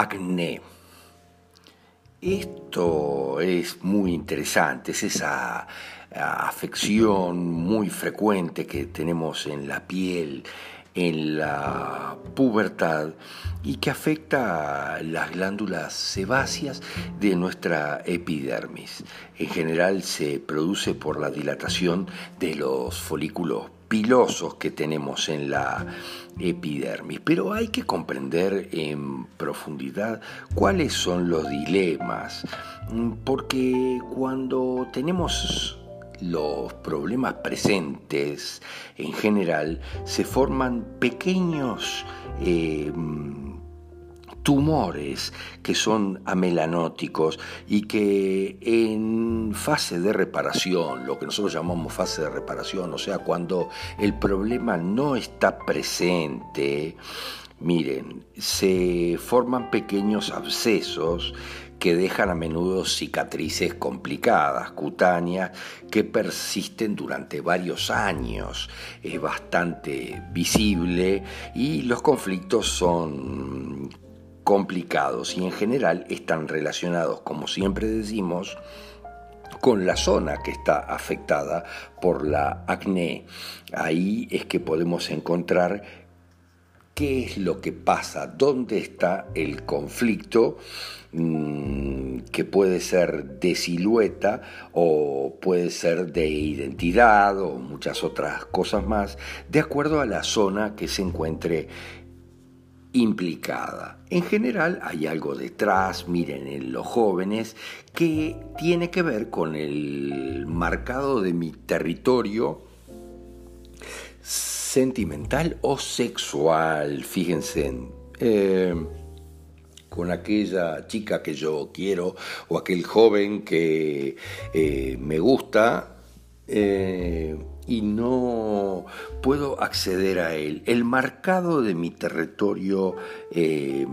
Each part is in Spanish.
acné. Esto es muy interesante, es esa afección muy frecuente que tenemos en la piel, en la pubertad y que afecta las glándulas sebáceas de nuestra epidermis. En general se produce por la dilatación de los folículos pilosos que tenemos en la epidermis, pero hay que comprender en profundidad cuáles son los dilemas, porque cuando tenemos los problemas presentes en general se forman pequeños eh, tumores que son amelanóticos y que en fase de reparación, lo que nosotros llamamos fase de reparación, o sea, cuando el problema no está presente, miren, se forman pequeños abscesos que dejan a menudo cicatrices complicadas, cutáneas, que persisten durante varios años. Es bastante visible y los conflictos son complicados y en general están relacionados, como siempre decimos, con la zona que está afectada por la acné. Ahí es que podemos encontrar qué es lo que pasa, dónde está el conflicto mm, que puede ser de silueta o puede ser de identidad o muchas otras cosas más, de acuerdo a la zona que se encuentre implicada. En general hay algo detrás, miren, en los jóvenes, que tiene que ver con el marcado de mi territorio sentimental o sexual, fíjense, eh, con aquella chica que yo quiero o aquel joven que eh, me gusta. Eh, y no puedo acceder a él. El marcado de mi territorio eh,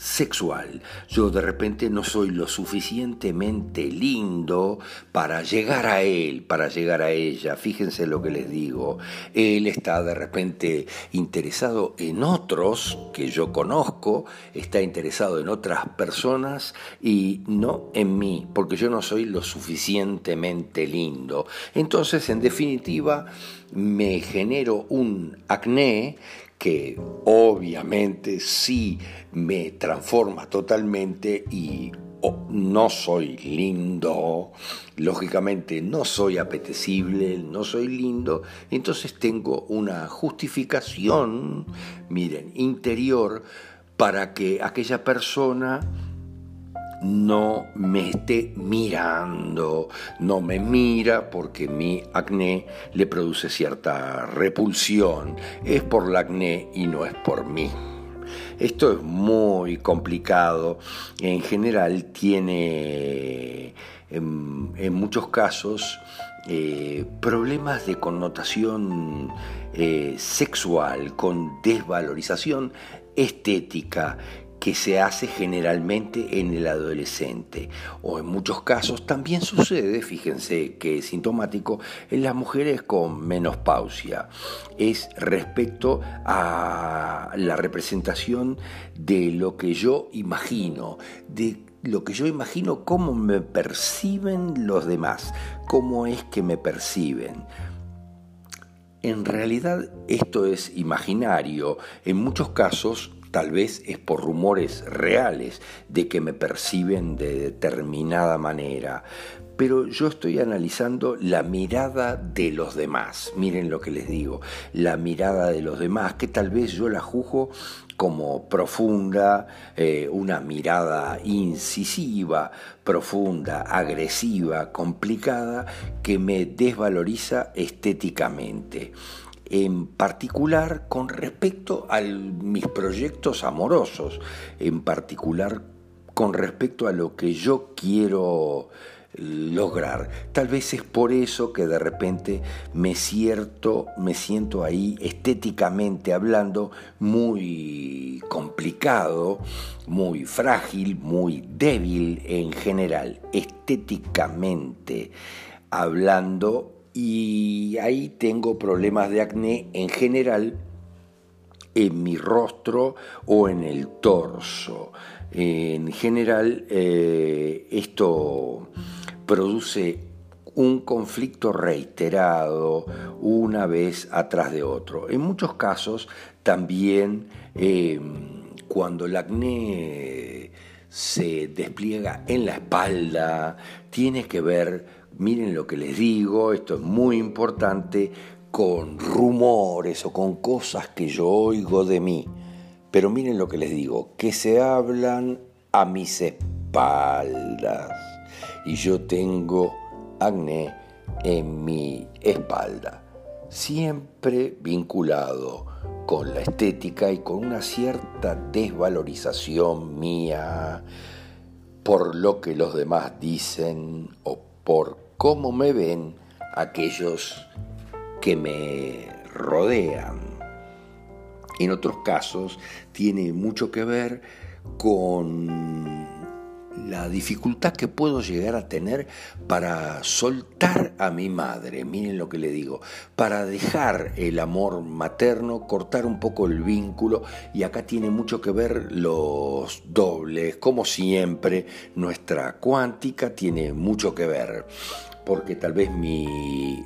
sexual. Yo de repente no soy lo suficientemente lindo para llegar a él, para llegar a ella. Fíjense lo que les digo. Él está de repente interesado en otros que yo conozco, está interesado en otras personas y no en mí, porque yo no soy lo suficientemente lindo. Entonces, en definitiva, me genero un acné que obviamente sí me transforma totalmente y no soy lindo, lógicamente no soy apetecible, no soy lindo, entonces tengo una justificación, miren, interior para que aquella persona no me esté mirando, no me mira porque mi acné le produce cierta repulsión. Es por el acné y no es por mí. Esto es muy complicado. En general tiene en, muchos casos eh, problemas de connotación eh, sexual, con desvalorización estética que se hace generalmente en el adolescente o en muchos casos también sucede, fíjense que es sintomático, en las mujeres con menopausia. Es respecto a la representación de lo que yo imagino, de lo que yo imagino cómo me perciben los demás, cómo es que me perciben. En realidad esto es imaginario, en muchos casos Tal vez es por rumores reales de que me perciben de determinada manera, pero yo estoy analizando la mirada de los demás. Miren lo que les digo, la mirada de los demás, que tal vez yo la juzgo como profunda, eh, una mirada incisiva, profunda, agresiva, complicada, que me desvaloriza estéticamente en particular con respecto a mis proyectos amorosos, en particular con respecto a lo que yo quiero lograr. Tal vez es por eso que de repente me, cierto, me siento ahí estéticamente hablando muy complicado, muy frágil, muy débil en general, estéticamente hablando y ahí tengo problemas de acné en general en mi rostro o en el torso. En general, eh, esto produce un conflicto reiterado una vez atrás de otro. En muchos casos también em, cuando el acné se despliega en la espalda, tiene que ver, miren lo que les digo, esto es muy importante, con rumores o con cosas que yo oigo de mí. Pero miren lo que les digo, que se hablan a mis espaldas. Y yo tengo acné en mi espalda, siempre vinculado con la estética y con una cierta desvalorización mía por lo que los demás dicen o por cómo me ven aquellos que me rodean. En otros casos tiene mucho que ver con la dificultad que puedo llegar a tener para soltar a mi madre, miren lo que le digo, para dejar el amor materno, cortar un poco el vínculo y acá tiene mucho que ver los dobles, como siempre, nuestra cuántica tiene mucho que ver, porque tal vez mi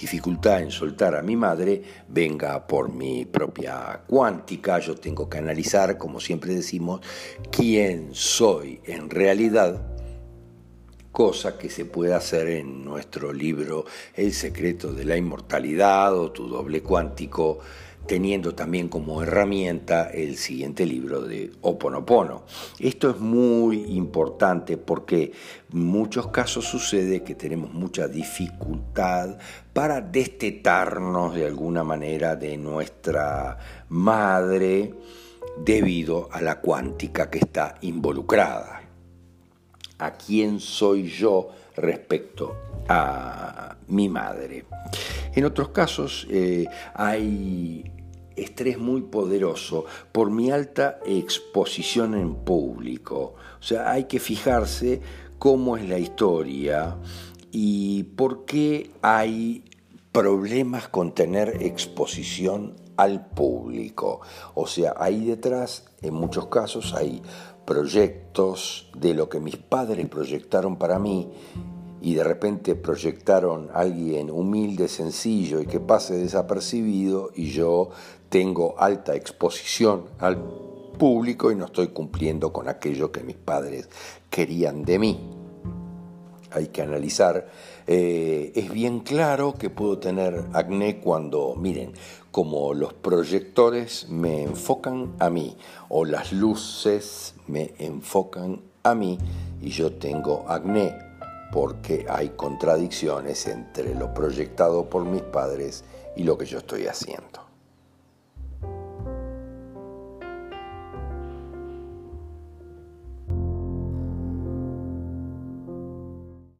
dificultad en soltar a mi madre venga por mi propia cuántica. Yo tengo que analizar, como siempre decimos, quién soy en realidad, cosa que se puede hacer en nuestro libro El secreto de la inmortalidad o tu doble cuántico teniendo también como herramienta el siguiente libro de Oponopono. Esto es muy importante porque en muchos casos sucede que tenemos mucha dificultad para destetarnos de alguna manera de nuestra madre debido a la cuántica que está involucrada. ¿A quién soy yo respecto a mi madre? En otros casos eh, hay estrés muy poderoso por mi alta exposición en público. O sea, hay que fijarse cómo es la historia y por qué hay problemas con tener exposición al público. O sea, ahí detrás, en muchos casos, hay proyectos de lo que mis padres proyectaron para mí y de repente proyectaron a alguien humilde, sencillo y que pase desapercibido y yo tengo alta exposición al público y no estoy cumpliendo con aquello que mis padres querían de mí. Hay que analizar. Eh, es bien claro que puedo tener acné cuando, miren, como los proyectores me enfocan a mí o las luces me enfocan a mí y yo tengo acné porque hay contradicciones entre lo proyectado por mis padres y lo que yo estoy haciendo.